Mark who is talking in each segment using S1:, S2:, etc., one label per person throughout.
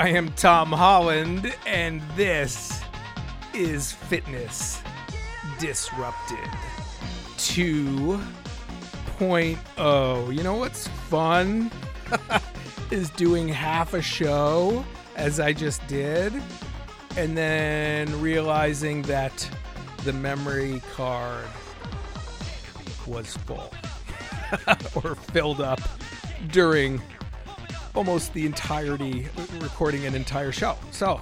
S1: I am Tom Holland, and this is Fitness Disrupted 2.0. You know what's fun? is doing half a show as I just did, and then realizing that the memory card was full or filled up during almost the entirety, recording an entire show. So,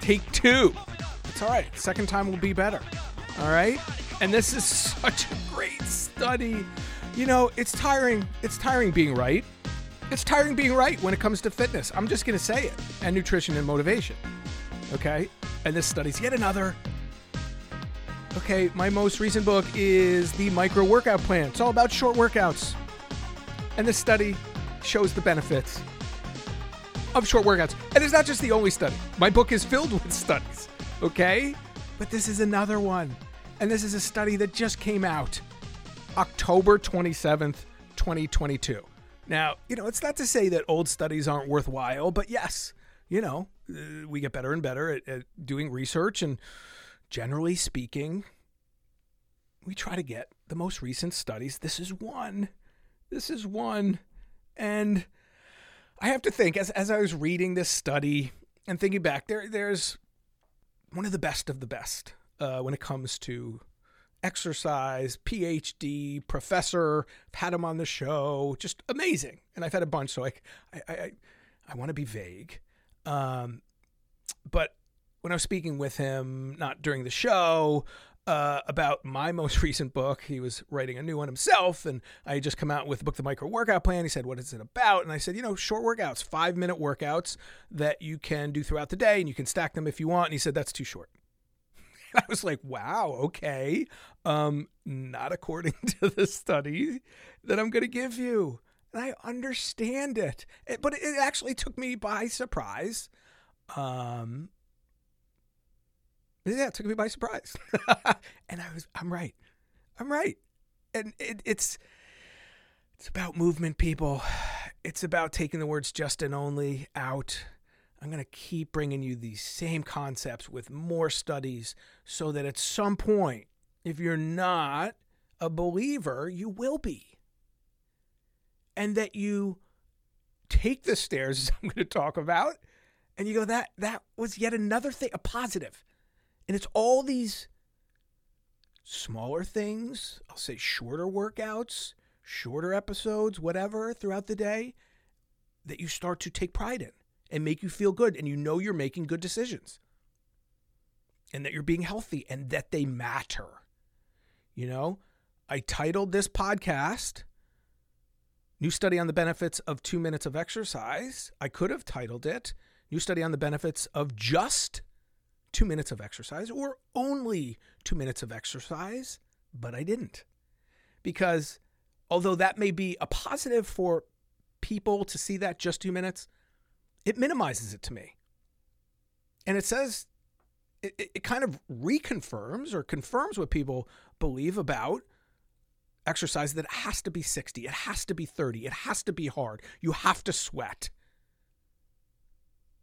S1: take two. It's all right. Second time will be better. All right. And this is such a great study. You know, it's tiring. It's tiring being right. It's tiring being right when it comes to fitness. I'm just going to say it. And nutrition and motivation. Okay. And this study's yet another. Okay. My most recent book is The Micro Workout Plan. It's all about short workouts. And this study shows the benefits of short workouts. And it's not just the only study. My book is filled with studies, okay? But this is another one. And this is a study that just came out October 27th, 2022. Now, you know, it's not to say that old studies aren't worthwhile, but yes, you know, uh, we get better and better at, at doing research. And generally speaking, we try to get the most recent studies. This is one. This is one and I have to think as as I was reading this study and thinking back, there there's one of the best of the best uh, when it comes to exercise, PhD, professor. I've had him on the show, just amazing. And I've had a bunch, so I I I, I want to be vague, um, but when I was speaking with him, not during the show, uh, about my most recent book. He was writing a new one himself, and I had just come out with the book, The Micro Workout Plan. He said, What is it about? And I said, You know, short workouts, five minute workouts that you can do throughout the day, and you can stack them if you want. And he said, That's too short. I was like, Wow, okay. Um, not according to the study that I'm going to give you. And I understand it. it but it actually took me by surprise. Um, yeah, it took me by surprise. and I was, I'm right. I'm right. And it, it's, it's about movement, people. It's about taking the words just and only out. I'm going to keep bringing you these same concepts with more studies so that at some point, if you're not a believer, you will be. And that you take the stairs, as I'm going to talk about, and you go, that, that was yet another thing, a positive and it's all these smaller things, I'll say shorter workouts, shorter episodes, whatever, throughout the day that you start to take pride in and make you feel good. And you know you're making good decisions and that you're being healthy and that they matter. You know, I titled this podcast New Study on the Benefits of Two Minutes of Exercise. I could have titled it New Study on the Benefits of Just two minutes of exercise or only two minutes of exercise, but I didn't. Because although that may be a positive for people to see that just two minutes, it minimizes it to me. And it says, it, it kind of reconfirms or confirms what people believe about exercise that it has to be 60, it has to be 30, it has to be hard. You have to sweat.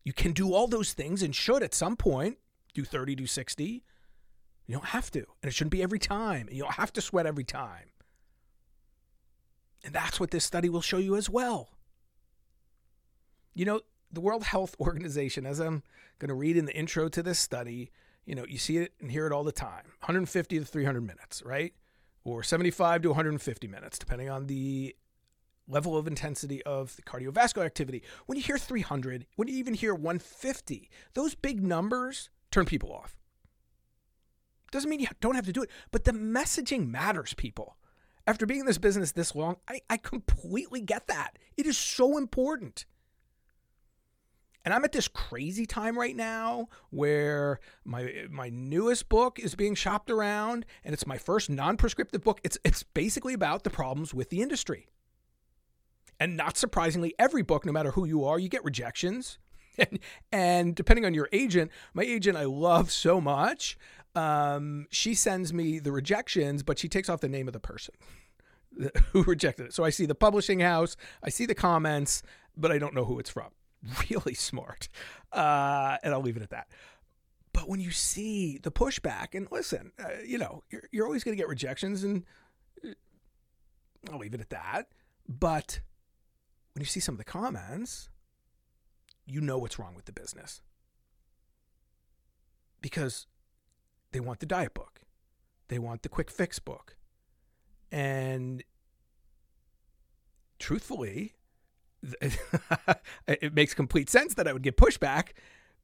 S1: You can do all those things and should at some point do 30, do 60. You don't have to. And it shouldn't be every time. And you don't have to sweat every time. And that's what this study will show you as well. You know, the World Health Organization, as I'm going to read in the intro to this study, you know, you see it and hear it all the time 150 to 300 minutes, right? Or 75 to 150 minutes, depending on the level of intensity of the cardiovascular activity. When you hear 300, when you even hear 150, those big numbers turn people off. Doesn't mean you don't have to do it, but the messaging matters, people. After being in this business this long, I, I completely get that. It is so important. And I'm at this crazy time right now where my my newest book is being shopped around and it's my first non-prescriptive book. It's it's basically about the problems with the industry. And not surprisingly, every book, no matter who you are, you get rejections. And, depending on your agent, my agent I love so much, um, she sends me the rejections, but she takes off the name of the person who rejected it. So I see the publishing house, I see the comments, but I don't know who it's from. really smart. Uh, and I'll leave it at that. But when you see the pushback, and listen, uh, you know, you're, you're always going to get rejections, and uh, I'll leave it at that. But when you see some of the comments, you know what's wrong with the business. Because they want the diet book, they want the quick fix book. And truthfully, it makes complete sense that I would get pushback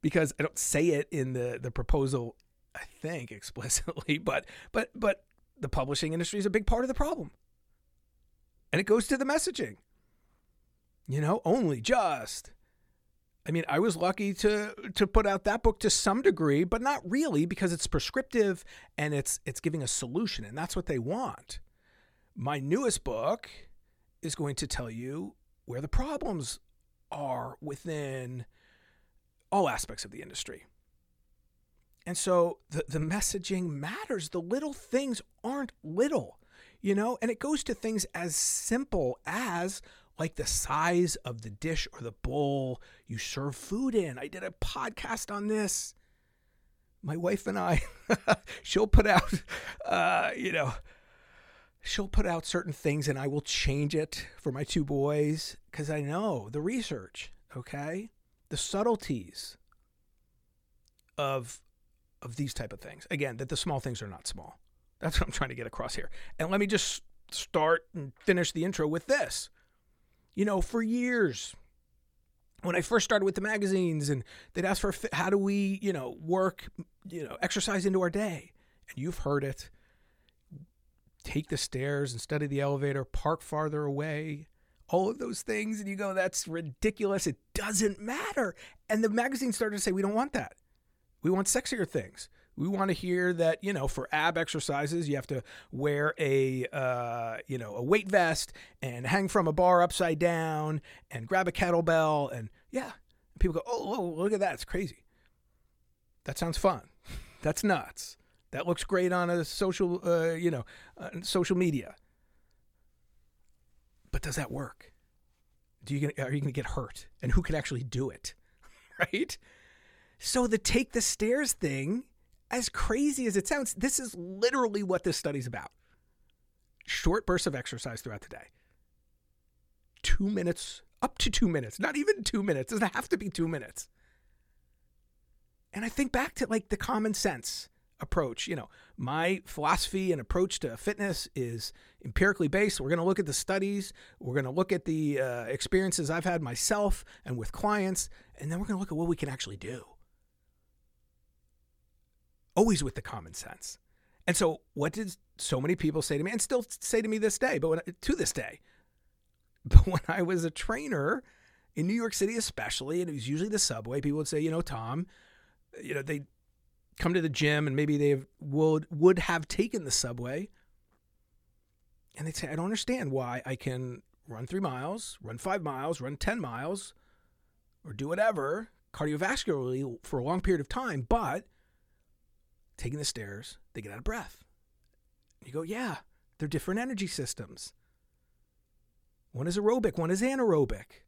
S1: because I don't say it in the the proposal, I think explicitly, but but but the publishing industry is a big part of the problem, and it goes to the messaging. You know, only just. I mean, I was lucky to to put out that book to some degree, but not really because it's prescriptive and it's it's giving a solution, and that's what they want. My newest book is going to tell you where the problems are within all aspects of the industry. And so the, the messaging matters. The little things aren't little, you know, and it goes to things as simple as like the size of the dish or the bowl you serve food in. I did a podcast on this. My wife and I, she'll put out, uh, you know, she'll put out certain things and I will change it for my two boys because I know the research, okay? the subtleties of of these type of things. Again, that the small things are not small. That's what I'm trying to get across here. And let me just start and finish the intro with this. You know, for years, when I first started with the magazines and they'd ask for how do we, you know, work, you know, exercise into our day. And you've heard it. Take the stairs instead of the elevator, park farther away, all of those things. And you go, that's ridiculous. It doesn't matter. And the magazine started to say, we don't want that. We want sexier things. We want to hear that, you know, for ab exercises, you have to wear a, uh, you know, a weight vest and hang from a bar upside down and grab a kettlebell. And yeah, people go, oh, look at that. It's crazy. That sounds fun. That's nuts. That looks great on a social, uh, you know, uh, social media. But does that work? Do you are you going to get hurt? And who can actually do it? right? So the take the stairs thing, as crazy as it sounds, this is literally what this study's about. Short bursts of exercise throughout the day. 2 minutes, up to 2 minutes, not even 2 minutes. It doesn't have to be 2 minutes. And I think back to like the common sense approach. You know, my philosophy and approach to fitness is empirically based. We're going to look at the studies, we're going to look at the uh, experiences I've had myself and with clients, and then we're going to look at what we can actually do. Always with the common sense. And so, what did so many people say to me, and still say to me this day, but when, to this day, but when I was a trainer in New York City, especially, and it was usually the subway, people would say, you know, Tom, you know, they come to the gym and maybe they would would have taken the subway and they'd say i don't understand why i can run three miles run five miles run 10 miles or do whatever cardiovascularly for a long period of time but taking the stairs they get out of breath you go yeah they're different energy systems one is aerobic one is anaerobic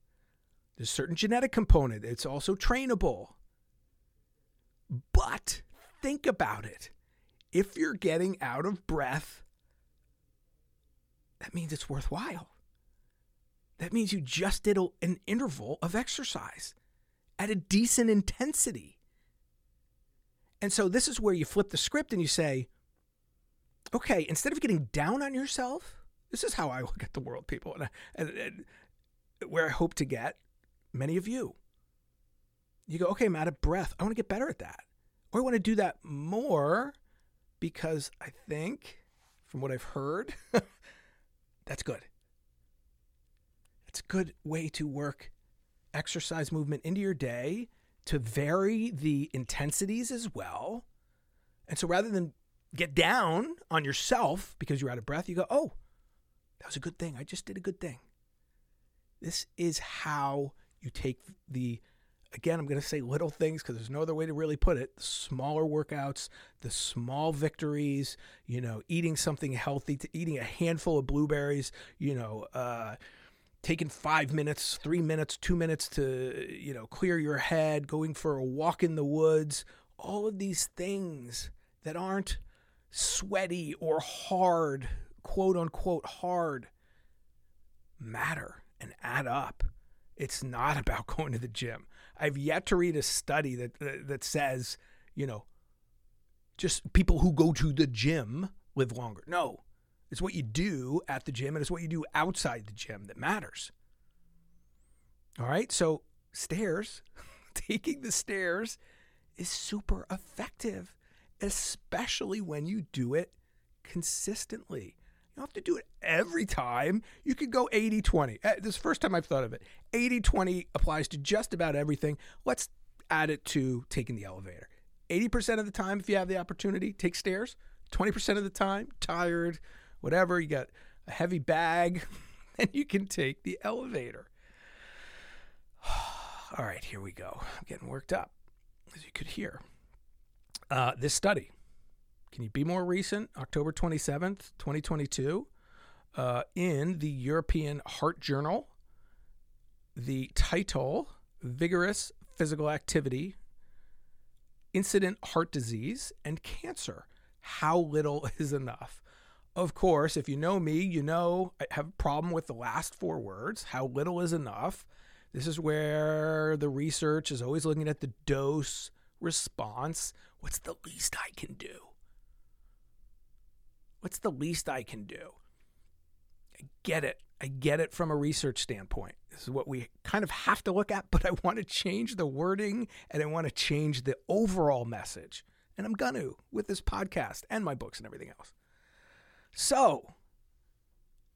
S1: there's a certain genetic component it's also trainable but think about it. If you're getting out of breath, that means it's worthwhile. That means you just did an interval of exercise at a decent intensity. And so this is where you flip the script and you say, okay, instead of getting down on yourself, this is how I look at the world, people, and, and, and where I hope to get many of you. You go, okay, I'm out of breath. I want to get better at that. Or I want to do that more because I think, from what I've heard, that's good. It's a good way to work exercise movement into your day to vary the intensities as well. And so rather than get down on yourself because you're out of breath, you go, oh, that was a good thing. I just did a good thing. This is how you take the again, I'm going to say little things because there's no other way to really put it. The smaller workouts, the small victories, you know, eating something healthy, to eating a handful of blueberries, you know, uh, taking five minutes, three minutes, two minutes to, you know, clear your head, going for a walk in the woods, all of these things that aren't sweaty or hard, quote unquote hard, matter and add up. It's not about going to the gym. I've yet to read a study that that, that says, you know, just people who go to the gym live longer. No. It's what you do at the gym and it's what you do outside the gym that matters. All right? So, stairs, taking the stairs is super effective, especially when you do it consistently. You don't have to do it every time. You could go 80 20. Uh, this is the first time I've thought of it. 80 20 applies to just about everything. Let's add it to taking the elevator. 80% of the time, if you have the opportunity, take stairs. 20% of the time, tired, whatever, you got a heavy bag, and you can take the elevator. All right, here we go. I'm getting worked up, as you could hear. Uh, this study, can you be more recent? October 27th, 2022, uh, in the European Heart Journal. The title Vigorous Physical Activity, Incident Heart Disease, and Cancer. How little is enough? Of course, if you know me, you know I have a problem with the last four words. How little is enough? This is where the research is always looking at the dose response. What's the least I can do? What's the least I can do? I get it. I get it from a research standpoint. This is what we kind of have to look at, but I want to change the wording and I want to change the overall message. And I'm going to with this podcast and my books and everything else. So,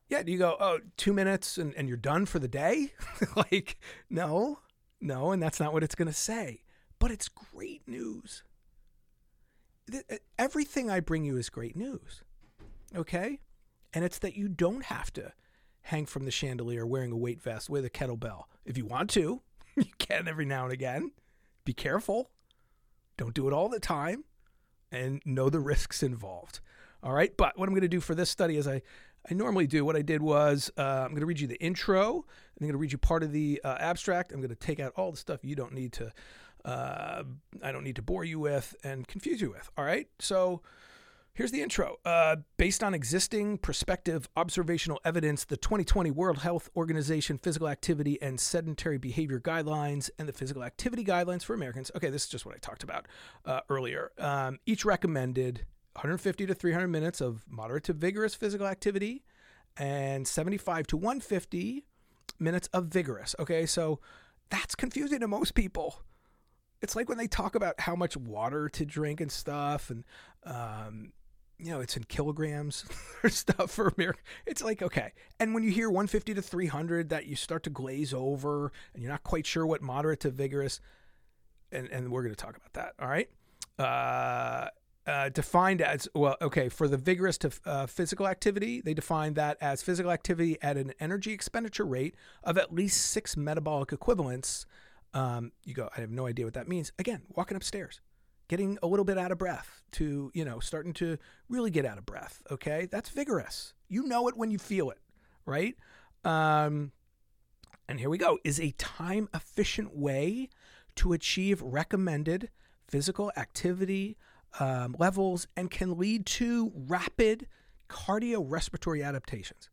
S1: yeah, do you go, oh, two minutes and, and you're done for the day? like, no, no, and that's not what it's going to say. But it's great news. Everything I bring you is great news. Okay? And it's that you don't have to hang from the chandelier wearing a weight vest with a kettlebell. If you want to, you can every now and again. Be careful. Don't do it all the time and know the risks involved. All right. But what I'm going to do for this study is I, I normally do, what I did was uh, I'm going to read you the intro. I'm going to read you part of the uh, abstract. I'm going to take out all the stuff you don't need to, uh, I don't need to bore you with and confuse you with. All right. So here's the intro. Uh, based on existing prospective observational evidence, the 2020 World Health Organization Physical Activity and Sedentary Behavior Guidelines and the Physical Activity Guidelines for Americans. Okay, this is just what I talked about uh, earlier. Um, each recommended 150 to 300 minutes of moderate to vigorous physical activity and 75 to 150 minutes of vigorous. Okay, so that's confusing to most people. It's like when they talk about how much water to drink and stuff, and um, you know, it's in kilograms or stuff for America. It's like, okay. And when you hear 150 to 300, that you start to glaze over and you're not quite sure what moderate to vigorous, and, and we're going to talk about that. All right. Uh, uh, defined as well okay for the vigorous to uh, physical activity they define that as physical activity at an energy expenditure rate of at least six metabolic equivalents. Um, you go i have no idea what that means. Again walking upstairs getting a little bit out of breath to you know starting to really get out of breath okay? That's vigorous. You know it when you feel it right? Um, and here we go. Is a time efficient way to achieve recommended physical activity um, levels and can lead to rapid cardiorespiratory adaptations.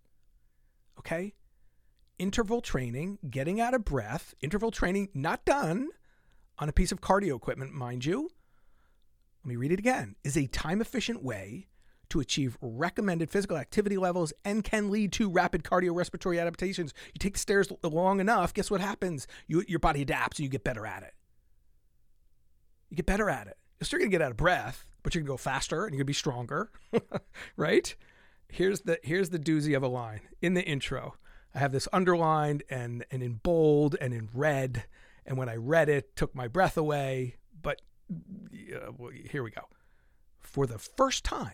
S1: Okay? Interval training, getting out of breath, interval training not done on a piece of cardio equipment, mind you. Let me read it again. Is a time efficient way to achieve recommended physical activity levels and can lead to rapid cardiorespiratory adaptations. You take the stairs long enough, guess what happens? You, your body adapts and you get better at it. You get better at it. You're still going to get out of breath, but you're going to go faster and you're going to be stronger, right? Here's the here's the doozy of a line in the intro. I have this underlined and and in bold and in red, and when I read it, took my breath away. But uh, well, here we go. For the first time,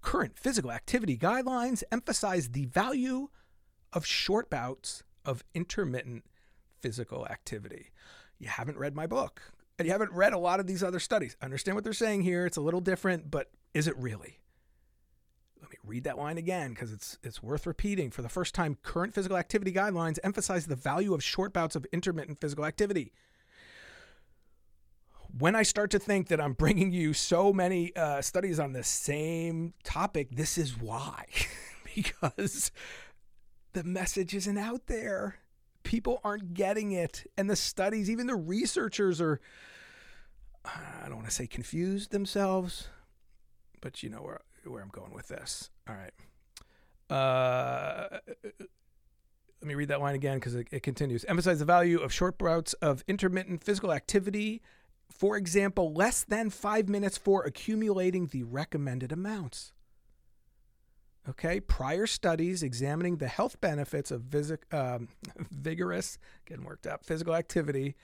S1: current physical activity guidelines emphasize the value of short bouts of intermittent physical activity. You haven't read my book and you haven't read a lot of these other studies. I understand what they're saying here. It's a little different, but is it really? Let me read that line again because it's it's worth repeating. For the first time, current physical activity guidelines emphasize the value of short bouts of intermittent physical activity. When I start to think that I'm bringing you so many uh, studies on the same topic, this is why. because the message isn't out there. People aren't getting it. And the studies, even the researchers are, I don't want to say confused themselves, but you know where, where I'm going with this. All right. Uh, let me read that line again because it, it continues. Emphasize the value of short bouts of intermittent physical activity. For example, less than five minutes for accumulating the recommended amounts. Okay, prior studies examining the health benefits of um, vigorous, getting worked up, physical activity,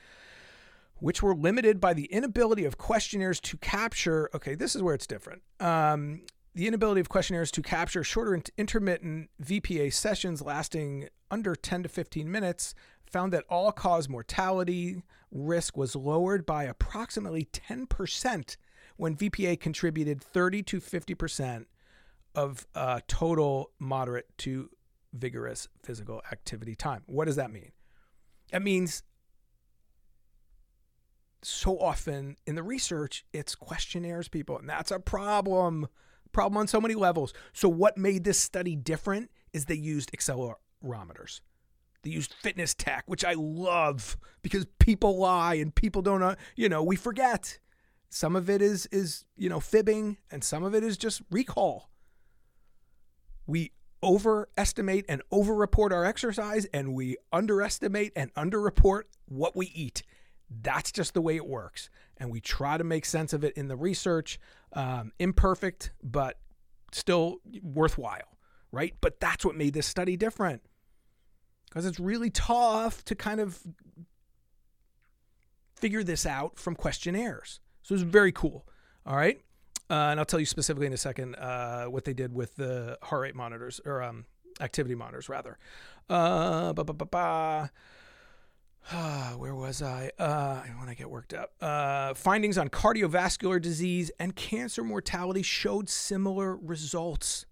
S1: which were limited by the inability of questionnaires to capture. Okay, this is where it's different. Um, the inability of questionnaires to capture shorter intermittent VPA sessions lasting under 10 to 15 minutes found that all cause mortality risk was lowered by approximately 10% when VPA contributed 30 to 50% of uh, total moderate to vigorous physical activity time. What does that mean? That means so often in the research, it's questionnaires, people, and that's a problem. Problem on so many levels. So, what made this study different is they used accelerometers. They used fitness tech, which I love because people lie and people don't, uh, you know, we forget. Some of it is is you know fibbing, and some of it is just recall we overestimate and overreport our exercise and we underestimate and underreport what we eat. That's just the way it works. And we try to make sense of it in the research. Um, imperfect, but still worthwhile, right? But that's what made this study different. Because it's really tough to kind of figure this out from questionnaires. So it's very cool. All right. Uh, and I'll tell you specifically in a second uh, what they did with the heart rate monitors or um, activity monitors, rather. Uh, where was I? Uh, when I get worked up. Uh, findings on cardiovascular disease and cancer mortality showed similar results.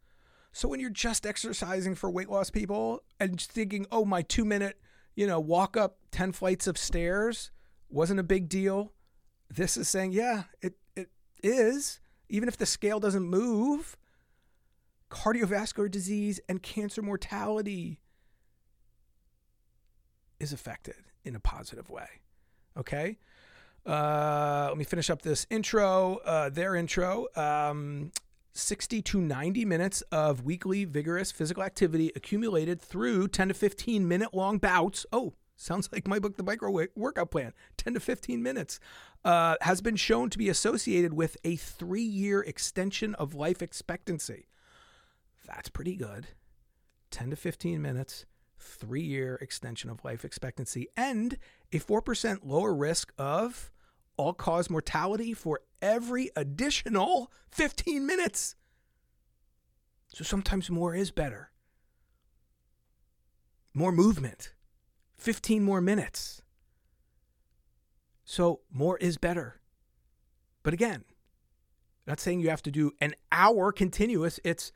S1: So when you're just exercising for weight loss people and thinking, oh, my two minute, you know, walk up 10 flights of stairs wasn't a big deal. This is saying, yeah, it, it is even if the scale doesn't move, cardiovascular disease and cancer mortality is affected in a positive way. Okay. Uh, let me finish up this intro, uh, their intro. Um, 60 to 90 minutes of weekly vigorous physical activity accumulated through 10 to 15 minute long bouts. Oh, sounds like my book, The Micro Workout Plan, 10 to 15 minutes uh, has been shown to be associated with a three year extension of life expectancy. That's pretty good. 10 to 15 minutes, three year extension of life expectancy, and a 4% lower risk of all cause mortality for every additional 15 minutes. So sometimes more is better. More movement, 15 more minutes. So more is better. But again, not saying you have to do an hour continuous. It's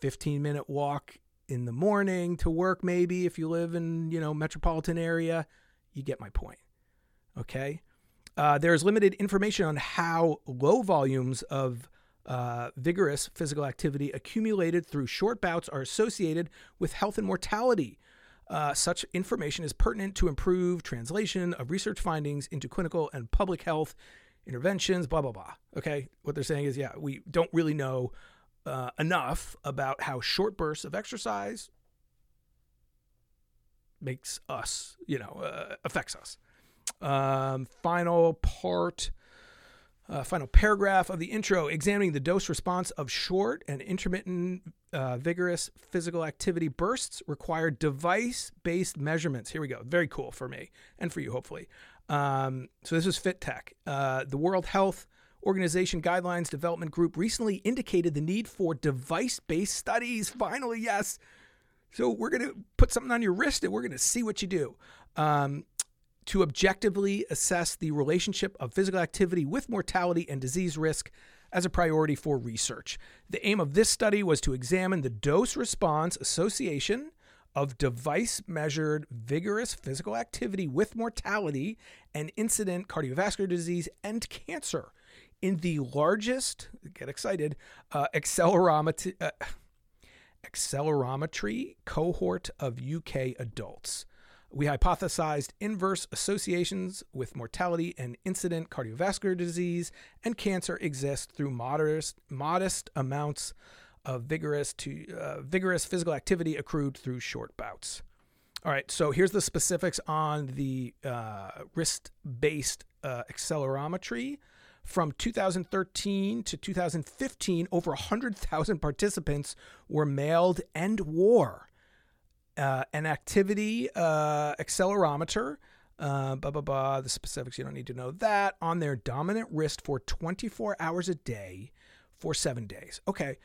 S1: 15 minute walk in the morning to work maybe if you live in, you know, metropolitan area. You get my point. Okay? Uh, there's limited information on how low volumes of uh, vigorous physical activity accumulated through short bouts are associated with health and mortality. Uh, such information is pertinent to improve translation of research findings into clinical and public health interventions, blah, blah, blah. Okay. What they're saying is, yeah, we don't really know uh, enough about how short bursts of exercise makes us, you know, uh, affects us. Um, final part uh, final paragraph of the intro examining the dose response of short and intermittent uh, vigorous physical activity bursts require device based measurements. Here we go. Very cool for me and for you, hopefully. Um, so, this is Fit Tech. Uh, the World Health Organization Guidelines Development Group recently indicated the need for device based studies. Finally, yes. So, we're going to put something on your wrist and we're going to see what you do. Um, to objectively assess the relationship of physical activity with mortality and disease risk. as a priority for research. The aim of this study was to examine the dose response association of device measured vigorous physical activity with mortality and incident cardiovascular disease and cancer in the largest, get excited, uh, accelerometry, uh, accelerometry cohort of UK adults. We hypothesized inverse associations with mortality and incident cardiovascular disease and cancer exist through modest, modest amounts of vigorous to uh, vigorous physical activity accrued through short bouts. All right, so here's the specifics on the uh, wrist-based uh, accelerometry. From 2013 to 2015, over 100,000 participants were mailed and wore uh, an activity uh, accelerometer. Uh, blah, blah, blah. The specifics, you don't need to know that. On their dominant wrist for 24 hours a day for seven days. Okay.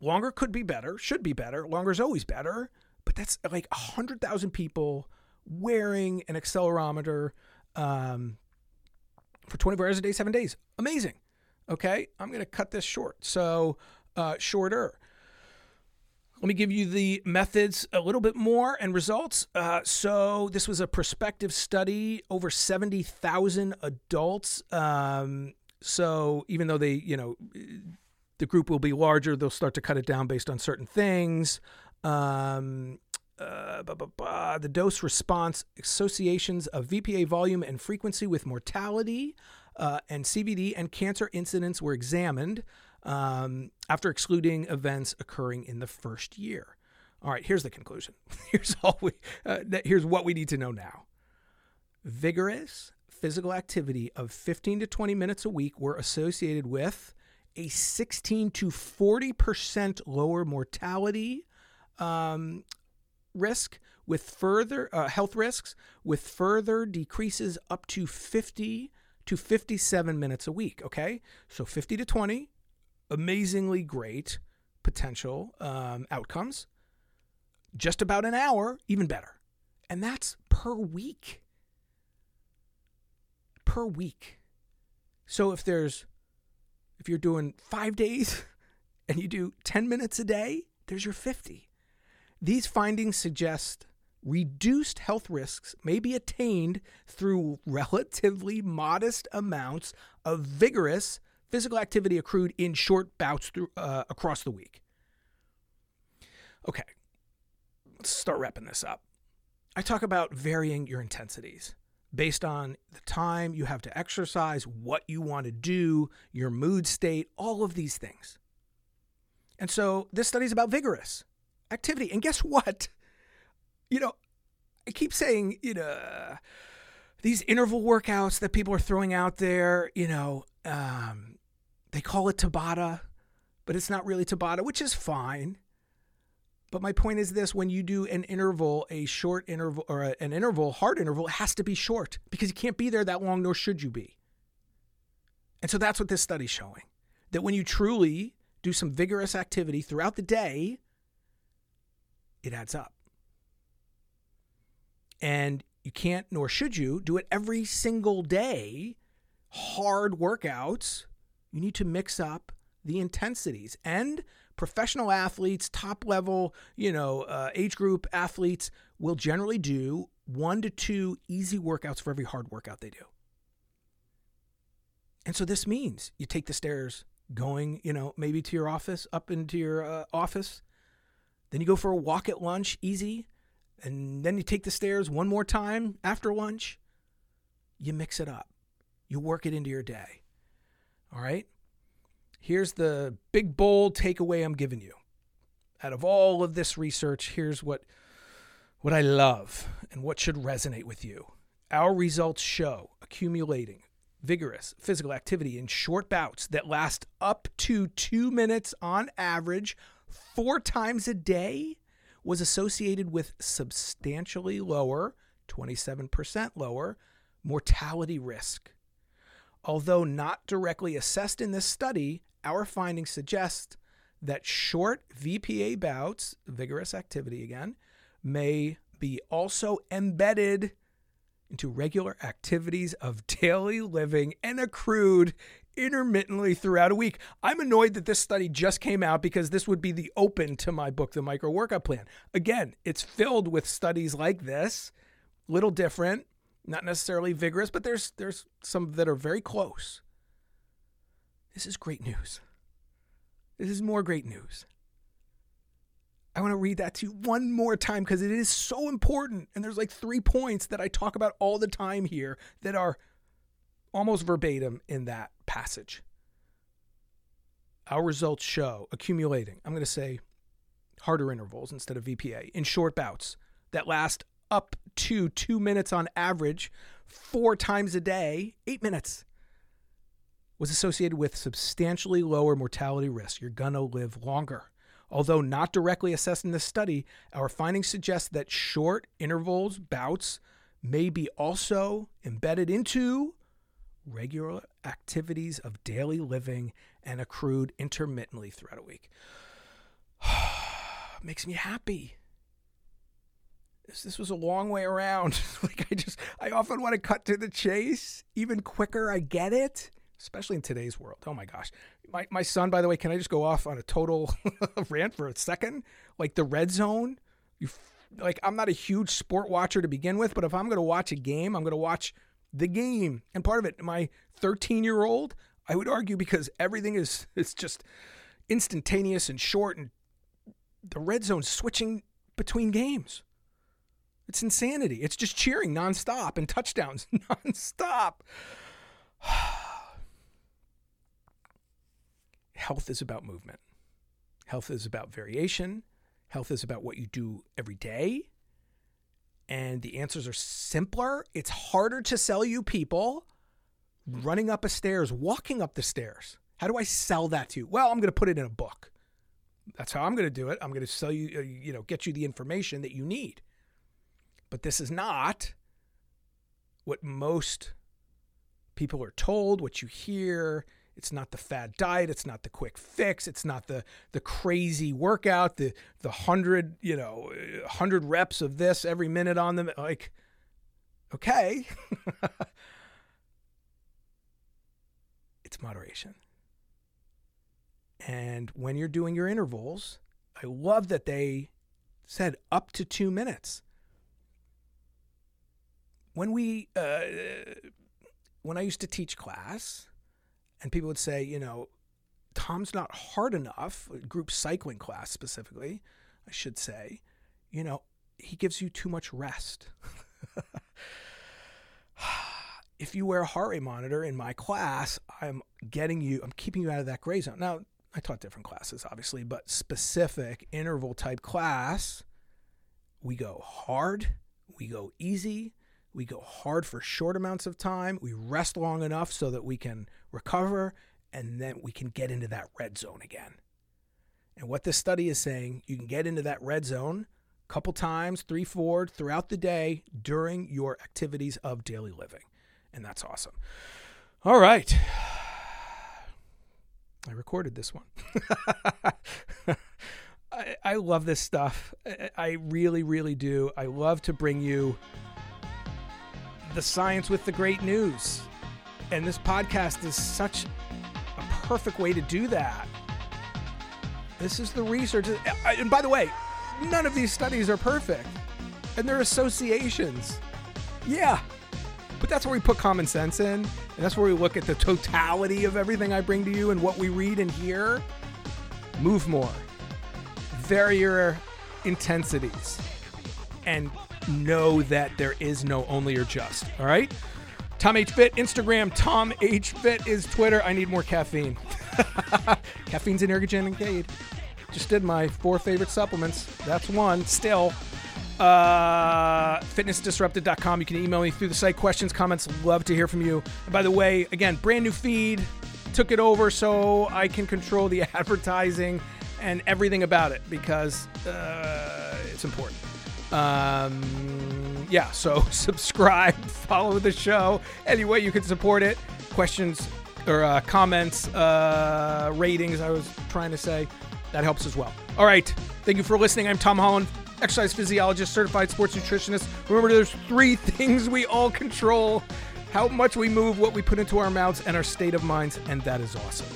S1: Longer could be better, should be better. Longer is always better. But that's like 100,000 people wearing an accelerometer um, for 24 hours a day, seven days. Amazing. Okay. I'm going to cut this short. So, uh, shorter. Let me give you the methods a little bit more and results. Uh, so, this was a prospective study, over 70,000 adults. Um, so, even though they, you know, the group will be larger, they'll start to cut it down based on certain things. Um, uh. The dose response associations of VPA volume and frequency with mortality uh, and CVD and cancer incidence were examined um, after excluding events occurring in the first year. All right, here's the conclusion. Here's all we. Uh, here's what we need to know now. Vigorous physical activity of 15 to 20 minutes a week were associated with a 16 to 40 percent lower mortality um, risk with further uh, health risks with further decreases up to 50 to 57 minutes a week okay so 50 to 20 amazingly great potential um, outcomes. Just about an hour, even better. And that's per week. Per week. So if there's, if you're doing five days and you do 10 minutes a day, there's your 50. These findings suggest reduced health risks may be attained through relatively modest amounts of vigorous physical activity accrued in short bouts through, uh, across the week. Okay, let's start wrapping this up. I talk about varying your intensities based on the time you have to exercise, what you want to do, your mood state, all of these things. And so this study is about vigorous activity. And guess what? You know, I keep saying, you know, these interval workouts that people are throwing out there, you know, um, they call it Tabata, but it's not really Tabata, which is fine. But my point is this when you do an interval, a short interval, or a, an interval, hard interval, it has to be short because you can't be there that long, nor should you be. And so that's what this study's showing that when you truly do some vigorous activity throughout the day, it adds up. And you can't, nor should you, do it every single day, hard workouts you need to mix up the intensities and professional athletes, top level, you know, uh, age group athletes will generally do one to two easy workouts for every hard workout they do. And so this means you take the stairs going, you know, maybe to your office, up into your uh, office. Then you go for a walk at lunch, easy. And then you take the stairs one more time after lunch. You mix it up, you work it into your day. All right. Here's the big, bold takeaway I'm giving you. Out of all of this research, here's what, what I love and what should resonate with you. Our results show accumulating vigorous physical activity in short bouts that last up to two minutes on average, four times a day, was associated with substantially lower, 27% lower, mortality risk. Although not directly assessed in this study, our findings suggest that short VPA bouts, vigorous activity again, may be also embedded into regular activities of daily living and accrued intermittently throughout a week. I'm annoyed that this study just came out because this would be the open to my book, The Micro Workout Plan. Again, it's filled with studies like this, little different, not necessarily vigorous, but there's there's some that are very close. This is great news. This is more great news. I want to read that to you one more time because it is so important. And there's like three points that I talk about all the time here that are almost verbatim in that passage. Our results show accumulating, I'm going to say harder intervals instead of VPA, in short bouts that last up to two minutes on average, four times a day, eight minutes, was associated with substantially lower mortality risk. You're going to live longer. Although not directly assessed in this study, our findings suggest that short intervals, bouts, may be also embedded into regular activities of daily living and accrued intermittently throughout a week. Makes me happy. This, was a long way around. like I just I often want to cut to the chase even quicker. I get it, especially in today's world. Oh my gosh. My my son, by the way, can I just go off on a total rant for a second? Like the red zone, you like I'm not a huge sport watcher to begin with, but if I'm going to watch a game, I'm going to watch the game. And part of it, my 13 year old, I would argue because everything is it's just instantaneous and short, and the red zone switching between games. It's insanity. It's just cheering nonstop and touchdowns nonstop. Health is about movement. Health is about variation. Health is about what you do every day and the answers are simpler. It's harder to sell you people running up a stairs, walking up the stairs. How do I sell that to you? Well, I'm going to put it in a book. That's how I'm going to do it. I'm going to sell you, uh, you know, get you the information that you need. But this is not what most people are told, what you hear. It's not the fad diet. It's not the quick fix. It's not the the crazy workout. The the hundred you know hundred reps of this every minute on them. Like, okay, it's moderation. And when you're doing your intervals, I love that they said up to two minutes. When we uh, when I used to teach class and people would say, you know, Tom's not hard enough, group cycling class specifically, I should say, you know, he gives you too much rest. if you wear a heart rate monitor in my class, I'm getting you, I'm keeping you out of that gray zone. Now, I taught different classes, obviously, but specific interval type class, we go hard, we go easy, we go hard for short amounts of time. We rest long enough so that we can recover and then we can get into that red zone again. And what this study is saying, you can get into that red zone a couple times, three, four throughout the day during your activities of daily living. And that's awesome. All right. I recorded this one. I, I love this stuff. I really, really do. I love to bring you the science with the great news. And this podcast is such a perfect way to do that. This is the research. Uh, and by the way, none of these studies are perfect. And they're associations. Yeah. But that's where we put common sense in. And that's where we look at the totality of everything I bring to you and what we read and hear. Move more. Vary your intensities. And know that there is no only or just. All right? Tom H. Fit, Instagram. Tom H. Fit is Twitter. I need more caffeine. Caffeine's an ergogen and Just did my four favorite supplements. That's one. Still. Uh, fitnessdisrupted.com. You can email me through the site. Questions, comments. Love to hear from you. And by the way, again, brand new feed. Took it over so I can control the advertising and everything about it because uh, it's important. Um, yeah, so subscribe, follow the show. Any way you can support it. Questions or uh, comments, uh, ratings, I was trying to say. That helps as well. All right. Thank you for listening. I'm Tom Holland, exercise physiologist, certified sports nutritionist. Remember, there's three things we all control how much we move, what we put into our mouths, and our state of minds, and that is awesome.